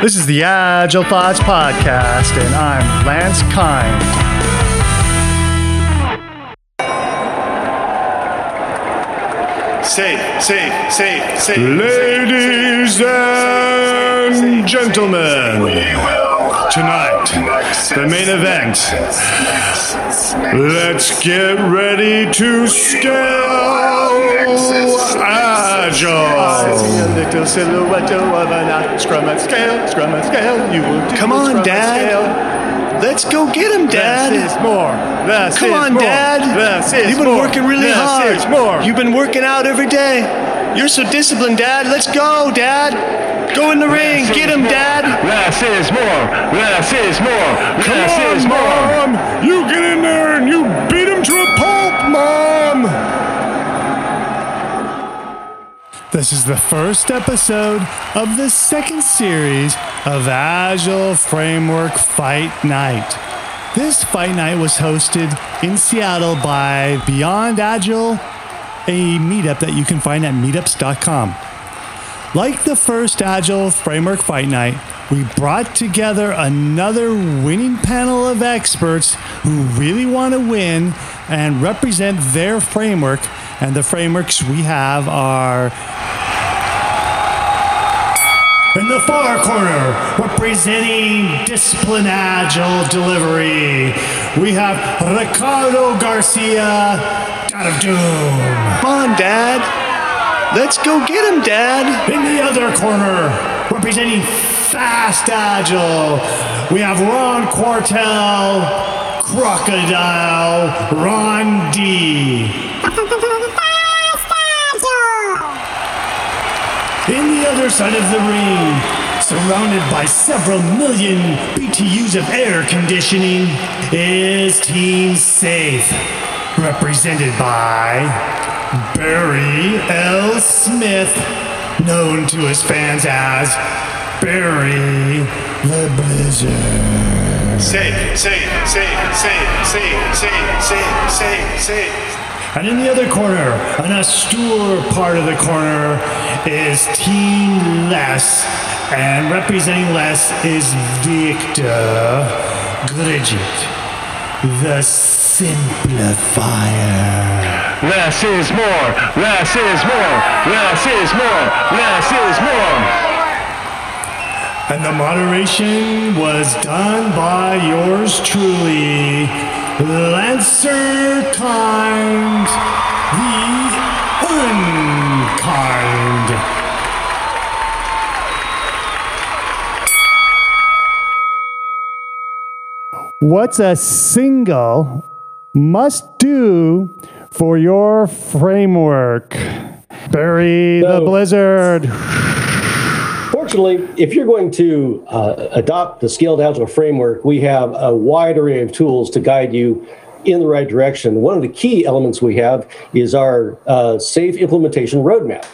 This is the Agile Thoughts Podcast, and I'm Lancer Kind. Safe, safe, safe, safe. Ladies and gentlemen, tonight, the main event. Let's get ready to scale Agile. Little silhouette of an scrum and scale, scrum and scale. You will Come on, Dad. Let's go get him, Dad. is more. Less Come on, more. Dad. Less is You've been more. working really Less hard. is more. You've been working out every day. You're so disciplined, Dad. Let's go, Dad. Go in the ring. Get him, Dad. Less is more. Less is more. Come Less on, is more. Mom. You get in there and you beat him to a pulp, Mom. This is the first episode of the second series of Agile Framework Fight Night. This fight night was hosted in Seattle by Beyond Agile, a meetup that you can find at meetups.com. Like the first Agile Framework Fight Night, we brought together another winning panel of experts who really want to win and represent their framework. And the frameworks we have are in the far corner, representing Disciplined Agile Delivery, we have Ricardo Garcia, God of Doom. Come on, Dad. Let's go get him, Dad. In the other corner, representing Fast Agile, we have Ron Quartel, Crocodile, Ron D. In the other side of the ring, surrounded by several million BTUs of air conditioning, is Team Safe, represented by Barry L. Smith, known to his fans as Barry the Blizzard. Safe, safe, safe, safe, safe, safe, safe, safe, safe. And in the other corner, an austere part of the corner, is Team Less. And representing Less is Viktor Grgic, the Simplifier. Less is more. Less is more. Less is more. Less is more. And the moderation was done by yours truly, Lancer Kind, What's a single must do for your framework? Barry the Blizzard. Fortunately, if you're going to uh, adopt the Scaled Agile framework, we have a wide array of tools to guide you in the right direction. One of the key elements we have is our uh, safe implementation roadmap.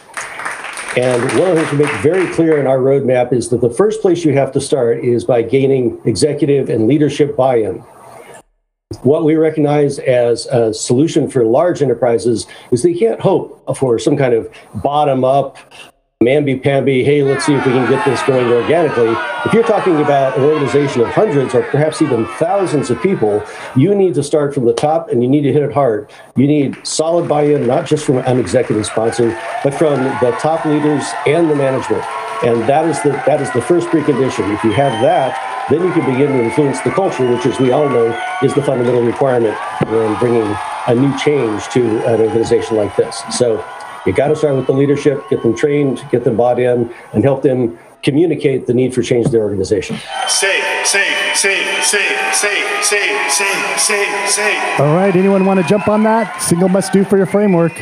And one of the things we make very clear in our roadmap is that the first place you have to start is by gaining executive and leadership buy in. What we recognize as a solution for large enterprises is they can't hope for some kind of bottom up, mamby pamby, hey, let's see if we can get this going organically. If you're talking about an organization of hundreds or perhaps even thousands of people, you need to start from the top and you need to hit it hard. You need solid buy in, not just from an executive sponsor, but from the top leaders and the management. And that is the that is the first precondition. If you have that, then you can begin to influence the culture, which, as we all know, is the fundamental requirement when bringing a new change to an organization like this. So you got to start with the leadership, get them trained, get them bought in, and help them communicate the need for change in their organization. Safe, safe, safe, safe, safe, safe, safe, safe, safe. All right, anyone want to jump on that? Single must do for your framework.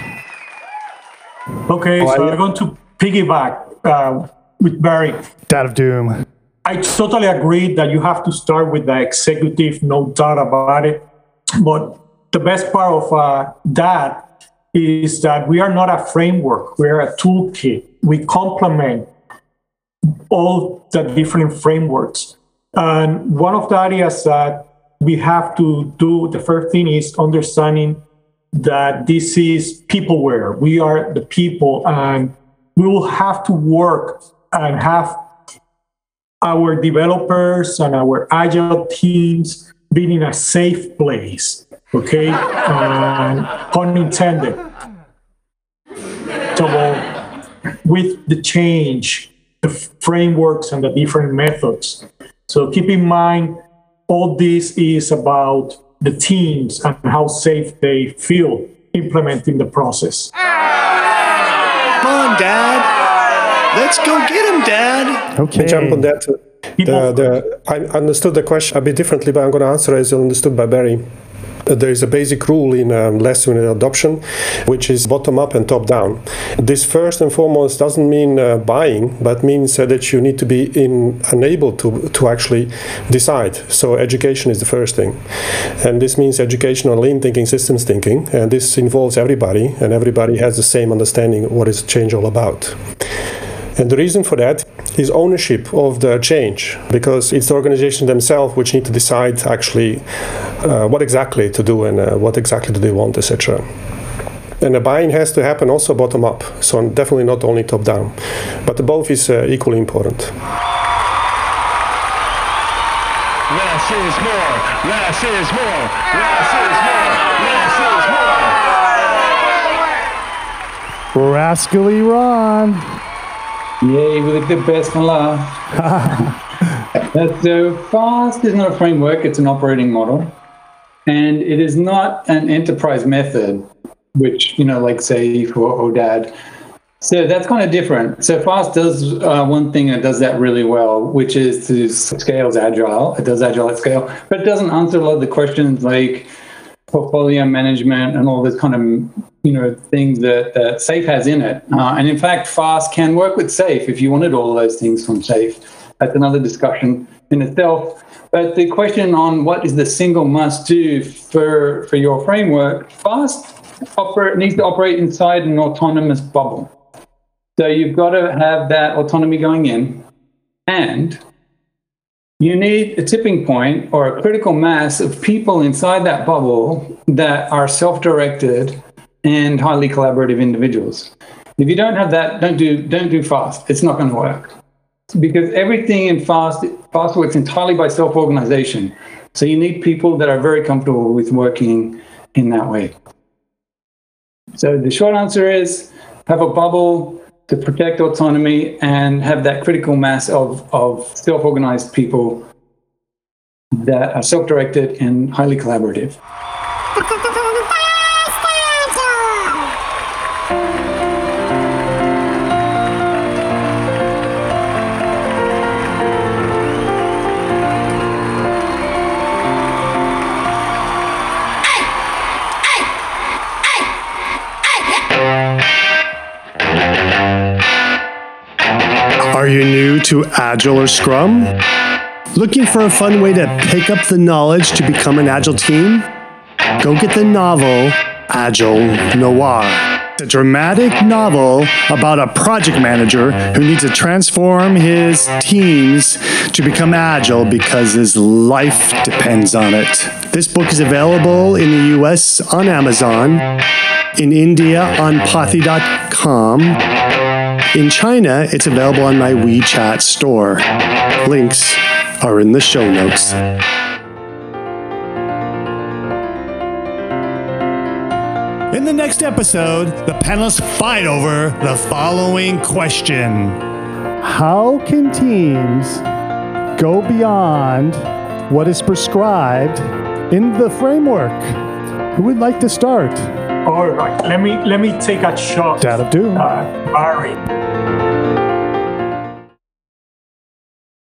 Okay, so I'm going to piggyback uh, with Barry. Dad of Doom. I totally agree that you have to start with the executive, no doubt about it. But the best part of uh, that is that we are not a framework, we're a toolkit. We complement all the different frameworks. And one of the areas that we have to do, the first thing is understanding that this is peopleware. We are the people, and we will have to work and have our developers and our agile teams being in a safe place. Okay, um, pun intended. So with the change, the frameworks and the different methods. So keep in mind, all this is about the teams and how safe they feel implementing the process. Come on, Dad. Let's go get him, Dad. Okay. jump on that. The, the, I understood the question a bit differently, but I'm going to answer as understood by Barry. Uh, There is a basic rule in um, lesson in adoption, which is bottom up and top down. This first and foremost doesn't mean uh, buying, but means uh, that you need to be in, enabled to, to actually decide. So education is the first thing, and this means education on lean thinking, systems thinking, and this involves everybody, and everybody has the same understanding what is change all about. And the reason for that is ownership of the change, because it's the organization themselves which need to decide actually uh, what exactly to do and uh, what exactly do they want, etc. And the buying has to happen also bottom up, so definitely not only top down, but both is uh, equally important. Less is more. Less is more. Less is more. Less is more. Rascally Ron. Yay, with the best one last. Uh, so FAST is not a framework, it's an operating model. And it is not an enterprise method, which, you know, like SAFe or DAD. So that's kind of different. So FAST does uh, one thing and it does that really well, which is to scales agile. It does agile at scale, but it doesn't answer a lot of the questions like portfolio management and all this kind of you know things that, that safe has in it. Uh, and in fact fast can work with safe if you wanted all those things from safe. That's another discussion in itself. But the question on what is the single must do for for your framework fast needs to operate inside an autonomous bubble. So you've got to have that autonomy going in and you need a tipping point or a critical mass of people inside that bubble that are self-directed and highly collaborative individuals. If you don't have that, don't do don't do fast. It's not going to work because everything in fast fast works entirely by self-organization. So you need people that are very comfortable with working in that way. So the short answer is have a bubble to protect autonomy and have that critical mass of, of self-organized people that are self-directed and highly collaborative. to Agile or Scrum? Looking for a fun way to pick up the knowledge to become an Agile team? Go get the novel Agile Noir. A dramatic novel about a project manager who needs to transform his teams to become agile because his life depends on it. This book is available in the US on Amazon, in India on Pothi.com, in China, it's available on my WeChat store. Links are in the show notes. In the next episode, the panelists fight over the following question How can teams go beyond what is prescribed in the framework? Who would like to start? All right, let me let me take a shot. Dad of Doom. Uh, Barry.